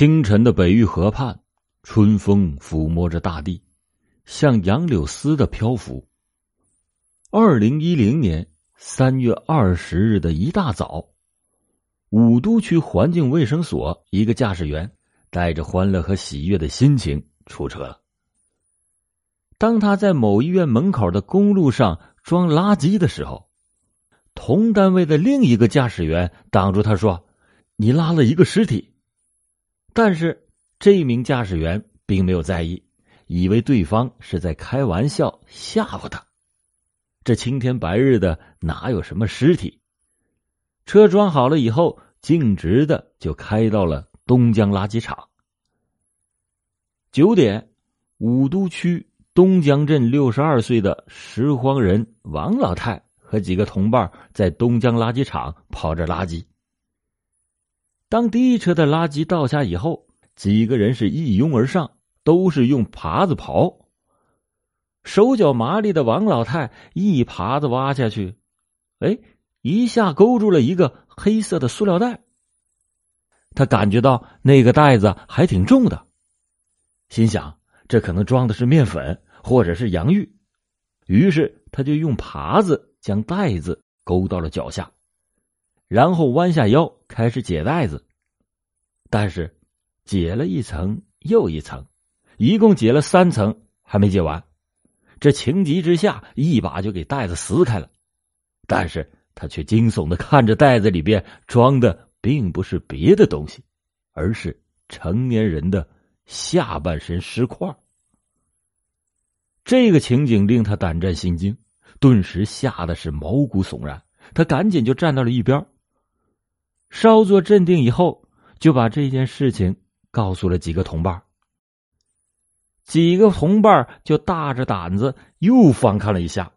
清晨的北玉河畔，春风抚摸着大地，像杨柳丝的漂浮。二零一零年三月二十日的一大早，武都区环境卫生所一个驾驶员带着欢乐和喜悦的心情出车了。当他在某医院门口的公路上装垃圾的时候，同单位的另一个驾驶员挡住他说：“你拉了一个尸体。”但是这名驾驶员并没有在意，以为对方是在开玩笑吓唬他。这青天白日的，哪有什么尸体？车装好了以后，径直的就开到了东江垃圾场。九点，武都区东江镇六十二岁的拾荒人王老太和几个同伴在东江垃圾场跑着垃圾。当第一车的垃圾倒下以后，几个人是一拥而上，都是用耙子刨。手脚麻利的王老太一耙子挖下去，哎，一下勾住了一个黑色的塑料袋。他感觉到那个袋子还挺重的，心想这可能装的是面粉或者是洋芋，于是他就用耙子将袋子勾到了脚下。然后弯下腰开始解袋子，但是解了一层又一层，一共解了三层还没解完。这情急之下，一把就给袋子撕开了。但是他却惊悚的看着袋子里边装的并不是别的东西，而是成年人的下半身尸块。这个情景令他胆战心惊，顿时吓得是毛骨悚然。他赶紧就站到了一边。稍作镇定以后，就把这件事情告诉了几个同伴。几个同伴就大着胆子又翻看了一下，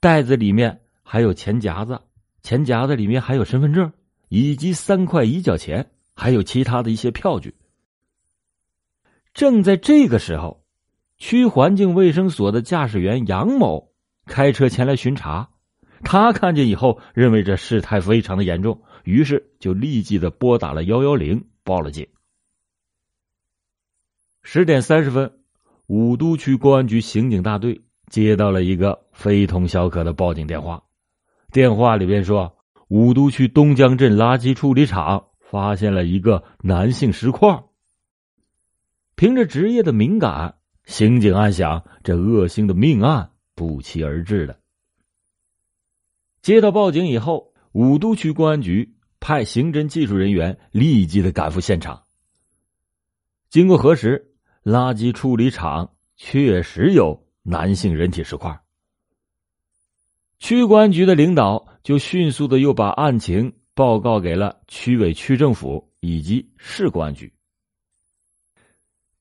袋子里面还有钱夹子，钱夹子里面还有身份证以及三块一角钱，还有其他的一些票据。正在这个时候，区环境卫生所的驾驶员杨某开车前来巡查，他看见以后，认为这事态非常的严重。于是就立即的拨打了幺幺零，报了警。十点三十分，武都区公安局刑警大队接到了一个非同小可的报警电话。电话里边说，武都区东江镇垃圾处理厂发现了一个男性尸块。凭着职业的敏感，刑警暗想：这恶性的命案不期而至的。接到报警以后。武都区公安局派刑侦技术人员立即的赶赴现场。经过核实，垃圾处理厂确实有男性人体尸块。区公安局的领导就迅速的又把案情报告给了区委区政府以及市公安局。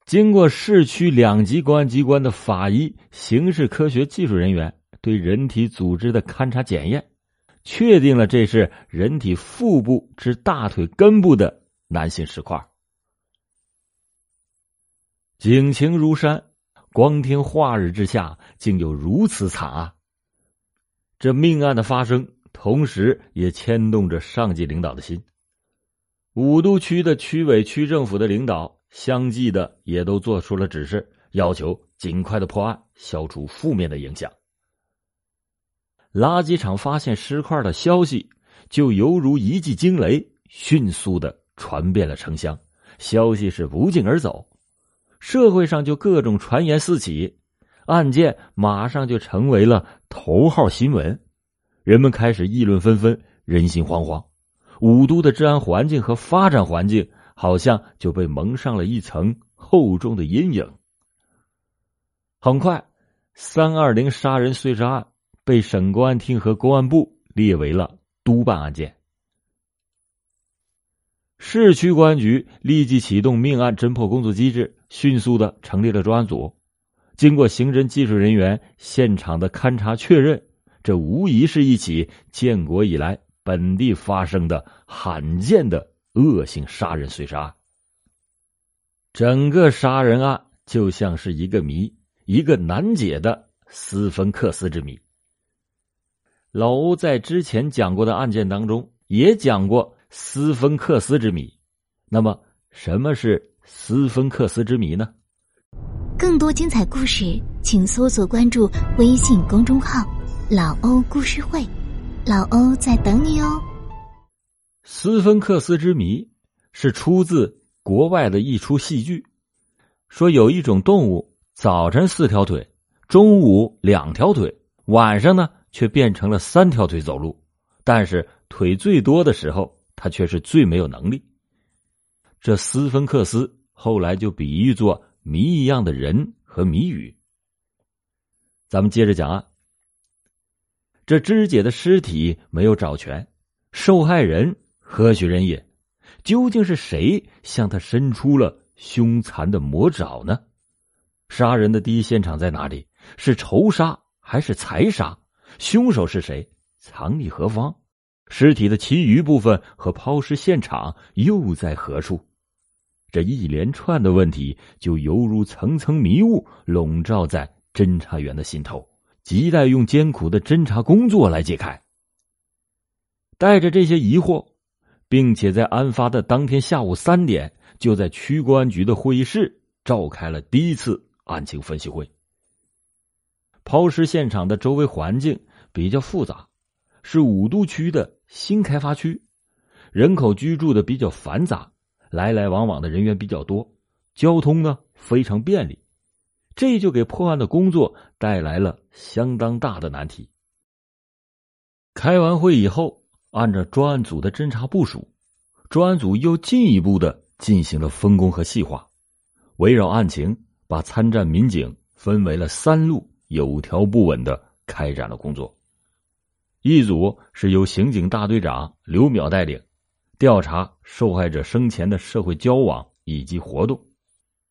经过市区两级公安机关的法医、刑事科学技术人员对人体组织的勘查检验。确定了这是人体腹部至大腿根部的男性尸块。警情如山，光天化日之下，竟有如此惨案。这命案的发生，同时也牵动着上级领导的心。武都区的区委区政府的领导相继的也都做出了指示，要求尽快的破案，消除负面的影响。垃圾场发现尸块的消息，就犹如一记惊雷，迅速的传遍了城乡。消息是不胫而走，社会上就各种传言四起，案件马上就成为了头号新闻。人们开始议论纷纷，人心惶惶。武都的治安环境和发展环境，好像就被蒙上了一层厚重的阴影。很快，三二零杀人碎尸案。被省公安厅和公安部列为了督办案件。市区公安局立即启动命案侦破工作机制，迅速的成立了专案组。经过刑侦技术人员现场的勘查确认，这无疑是一起建国以来本地发生的罕见的恶性杀人碎尸案。整个杀人案就像是一个谜，一个难解的斯芬克斯之谜。老欧在之前讲过的案件当中也讲过斯芬克斯之谜，那么什么是斯芬克斯之谜呢？更多精彩故事，请搜索关注微信公众号“老欧故事会”，老欧在等你哦。斯芬克斯之谜是出自国外的一出戏剧，说有一种动物，早晨四条腿，中午两条腿，晚上呢却变成了三条腿走路，但是腿最多的时候，他却是最没有能力。这斯芬克斯后来就比喻作谜一样的人和谜语。咱们接着讲啊，这肢解的尸体没有找全，受害人。何许人也？究竟是谁向他伸出了凶残的魔爪呢？杀人的第一现场在哪里？是仇杀还是财杀？凶手是谁？藏匿何方？尸体的其余部分和抛尸现场又在何处？这一连串的问题就犹如层层迷雾笼罩在侦查员的心头，亟待用艰苦的侦查工作来解开。带着这些疑惑。并且在案发的当天下午三点，就在区公安局的会议室召开了第一次案情分析会。抛尸现场的周围环境比较复杂，是武都区的新开发区，人口居住的比较繁杂，来来往往的人员比较多，交通呢非常便利，这就给破案的工作带来了相当大的难题。开完会以后。按照专案组的侦查部署，专案组又进一步的进行了分工和细化，围绕案情，把参战民警分为了三路，有条不紊的开展了工作。一组是由刑警大队长刘淼带领，调查受害者生前的社会交往以及活动；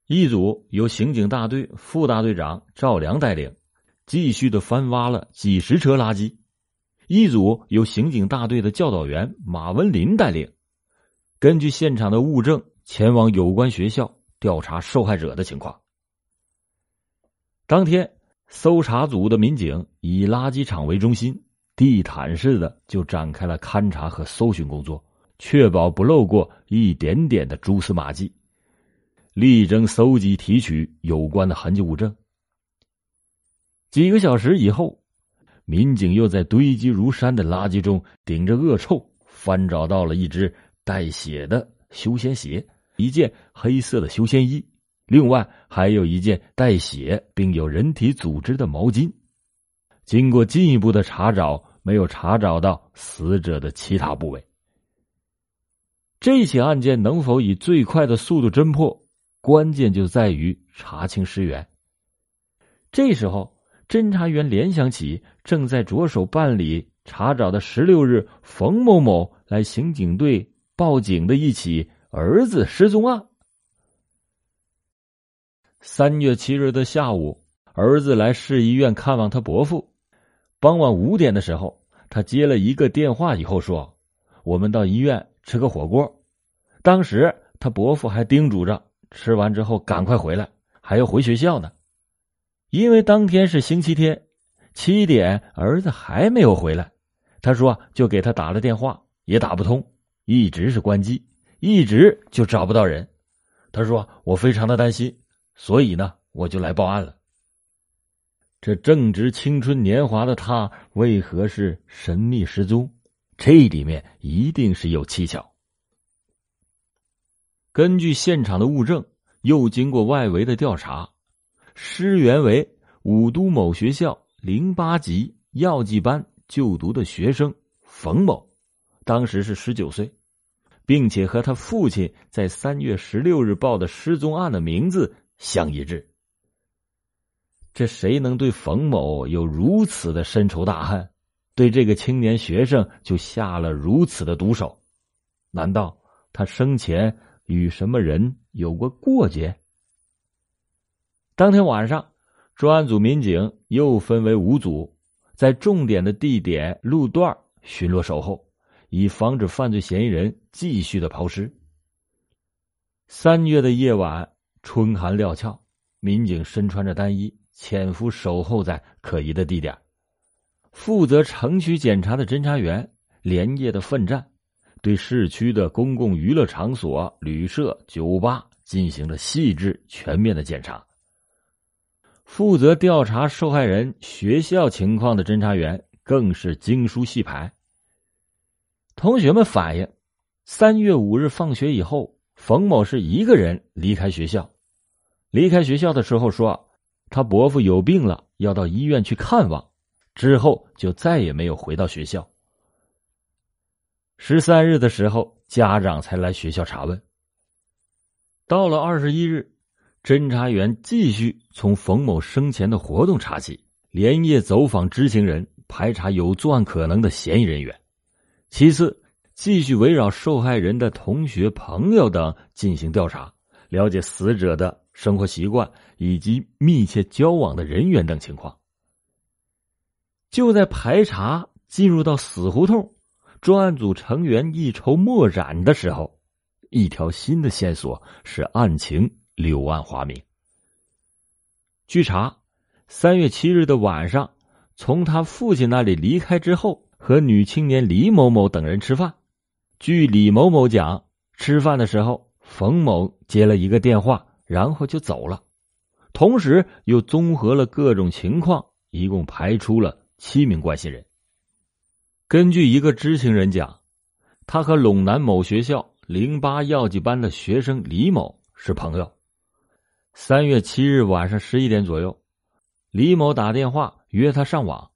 一组由刑警大队副大队长赵良带领，继续的翻挖了几十车垃圾。一组由刑警大队的教导员马文林带领，根据现场的物证，前往有关学校调查受害者的情况。当天，搜查组的民警以垃圾场为中心，地毯式的就展开了勘查和搜寻工作，确保不漏过一点点的蛛丝马迹，力争搜集提取有关的痕迹物证。几个小时以后。民警又在堆积如山的垃圾中，顶着恶臭，翻找到了一只带血的休闲鞋，一件黑色的休闲衣，另外还有一件带血并有人体组织的毛巾。经过进一步的查找，没有查找到死者的其他部位。这起案件能否以最快的速度侦破，关键就在于查清尸源。这时候。侦查员联想起正在着手办理查找的十六日冯某某来刑警队报警的一起儿子失踪案。三月七日的下午，儿子来市医院看望他伯父。傍晚五点的时候，他接了一个电话以后说：“我们到医院吃个火锅。”当时他伯父还叮嘱着，吃完之后赶快回来，还要回学校呢。因为当天是星期天，七点儿子还没有回来，他说就给他打了电话，也打不通，一直是关机，一直就找不到人。他说我非常的担心，所以呢我就来报案了。这正值青春年华的他，为何是神秘失踪？这里面一定是有蹊跷。根据现场的物证，又经过外围的调查。尸源为武都某学校零八级药剂班就读的学生冯某，当时是十九岁，并且和他父亲在三月十六日报的失踪案的名字相一致。这谁能对冯某有如此的深仇大恨，对这个青年学生就下了如此的毒手？难道他生前与什么人有过过节？当天晚上，专案组民警又分为五组，在重点的地点路段巡逻守候，以防止犯罪嫌疑人继续的抛尸。三月的夜晚，春寒料峭，民警身穿着单衣，潜伏守候在可疑的地点。负责城区检查的侦查员连夜的奋战，对市区的公共娱乐场所、旅社、酒吧进行了细致全面的检查。负责调查受害人学校情况的侦查员更是精梳细排。同学们反映，三月五日放学以后，冯某是一个人离开学校。离开学校的时候说，他伯父有病了，要到医院去看望，之后就再也没有回到学校。十三日的时候，家长才来学校查问。到了二十一日，侦查员继续从冯某生前的活动查起，连夜走访知情人，排查有作案可能的嫌疑人员。其次，继续围绕受害人的同学、朋友等进行调查，了解死者的生活习惯以及密切交往的人员等情况。就在排查进入到死胡同。专案组成员一筹莫展的时候，一条新的线索使案情柳暗花明。据查，三月七日的晚上，从他父亲那里离开之后，和女青年李某某等人吃饭。据李某某讲，吃饭的时候，冯某接了一个电话，然后就走了。同时，又综合了各种情况，一共排出了七名关系人。根据一个知情人讲，他和陇南某学校零八药剂班的学生李某是朋友。三月七日晚上十一点左右，李某打电话约他上网，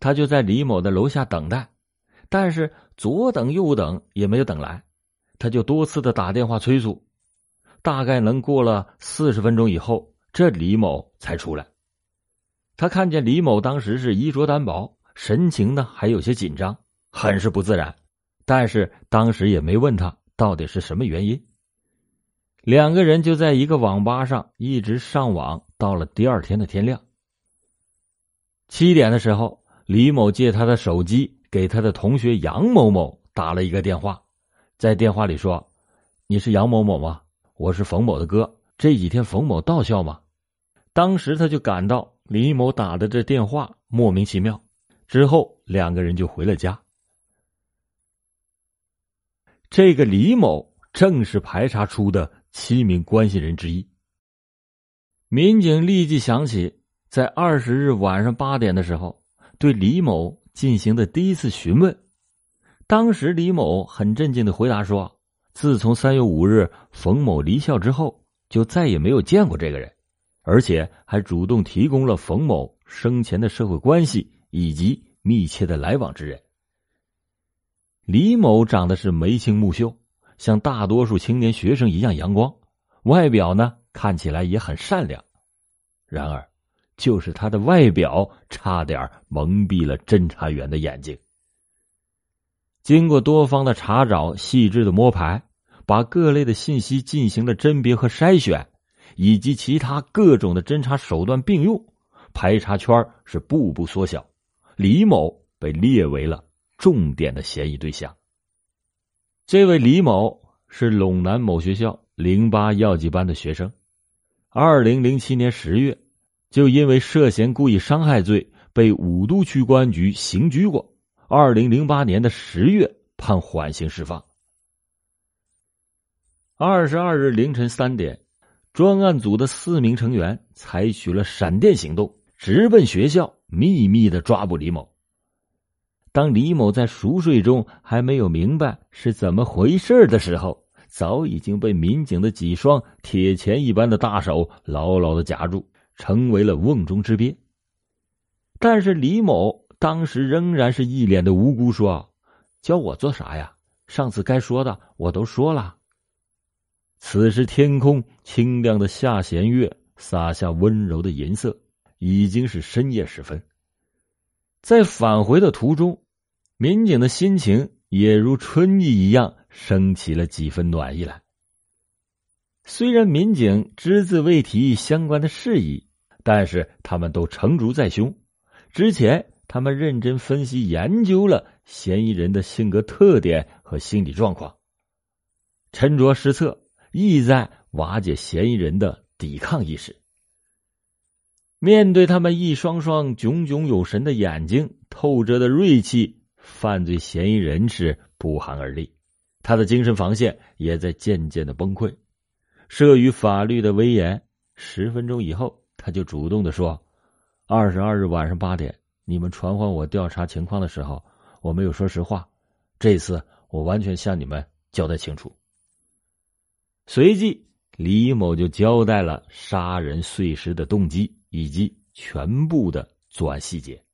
他就在李某的楼下等待，但是左等右等也没有等来，他就多次的打电话催促，大概能过了四十分钟以后，这李某才出来。他看见李某当时是衣着单薄。神情呢还有些紧张，很是不自然，但是当时也没问他到底是什么原因。两个人就在一个网吧上一直上网，到了第二天的天亮。七点的时候，李某借他的手机给他的同学杨某某打了一个电话，在电话里说：“你是杨某某吗？我是冯某的哥。这几天冯某到校吗？”当时他就感到李某打的这电话莫名其妙。之后，两个人就回了家。这个李某正是排查出的七名关系人之一。民警立即想起，在二十日晚上八点的时候，对李某进行的第一次询问。当时，李某很镇静的回答说：“自从三月五日冯某离校之后，就再也没有见过这个人，而且还主动提供了冯某生前的社会关系。”以及密切的来往之人，李某长得是眉清目秀，像大多数青年学生一样阳光，外表呢看起来也很善良。然而，就是他的外表差点蒙蔽了侦查员的眼睛。经过多方的查找、细致的摸排，把各类的信息进行了甄别和筛选，以及其他各种的侦查手段并用，排查圈是步步缩小。李某被列为了重点的嫌疑对象。这位李某是陇南某学校零八药剂班的学生，二零零七年十月就因为涉嫌故意伤害罪被武都区公安局刑拘过，二零零八年的十月判缓刑释放。二十二日凌晨三点，专案组的四名成员采取了闪电行动，直奔学校。秘密的抓捕李某。当李某在熟睡中还没有明白是怎么回事的时候，早已经被民警的几双铁钳一般的大手牢牢的夹住，成为了瓮中之鳖。但是李某当时仍然是一脸的无辜，说：“教我做啥呀？上次该说的我都说了。”此时天空清亮的下弦月洒下温柔的银色。已经是深夜时分，在返回的途中，民警的心情也如春意一样升起了几分暖意来。虽然民警只字未提相关的事宜，但是他们都成竹在胸。之前，他们认真分析研究了嫌疑人的性格特点和心理状况，沉着施策，意在瓦解嫌疑人的抵抗意识。面对他们一双双炯炯有神的眼睛，透着的锐气，犯罪嫌疑人是不寒而栗。他的精神防线也在渐渐的崩溃。慑于法律的威严，十分钟以后，他就主动的说：“二十二日晚上八点，你们传唤我调查情况的时候，我没有说实话。这次我完全向你们交代清楚。”随即，李某就交代了杀人碎尸的动机以及全部的作案细节。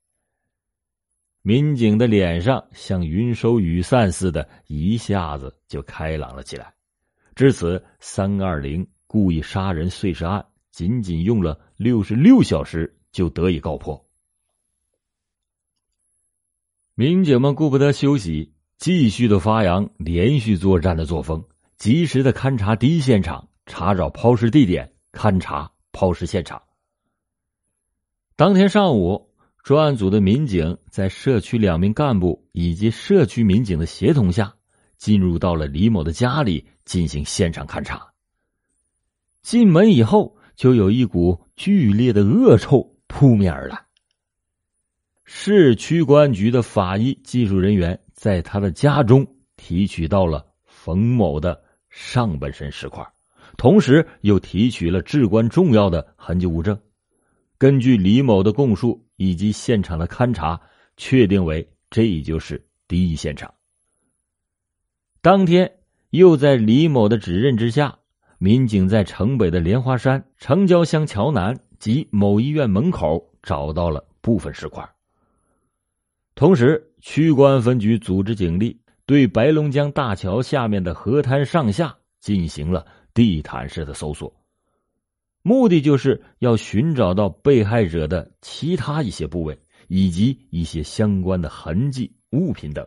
民警的脸上像云收雨散似的，一下子就开朗了起来。至此，三二零故意杀人碎尸案仅仅用了六十六小时就得以告破。民警们顾不得休息，继续的发扬连续作战的作风，及时的勘察第一现场，查找抛尸地点，勘察抛尸现场。当天上午。专案组的民警在社区两名干部以及社区民警的协同下，进入到了李某的家里进行现场勘查。进门以后，就有一股剧烈的恶臭扑面而来。市区公安局的法医技术人员在他的家中提取到了冯某的上半身尸块，同时又提取了至关重要的痕迹物证。根据李某的供述以及现场的勘查，确定为这就是第一现场。当天，又在李某的指认之下，民警在城北的莲花山城郊乡桥南及某医院门口找到了部分尸块。同时，区公安分局组织警力对白龙江大桥下面的河滩上下进行了地毯式的搜索。目的就是要寻找到被害者的其他一些部位，以及一些相关的痕迹、物品等。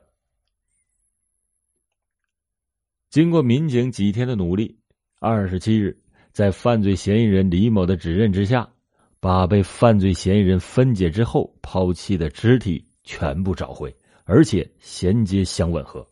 经过民警几天的努力，二十七日，在犯罪嫌疑人李某的指认之下，把被犯罪嫌疑人分解之后抛弃的肢体全部找回，而且衔接相吻合。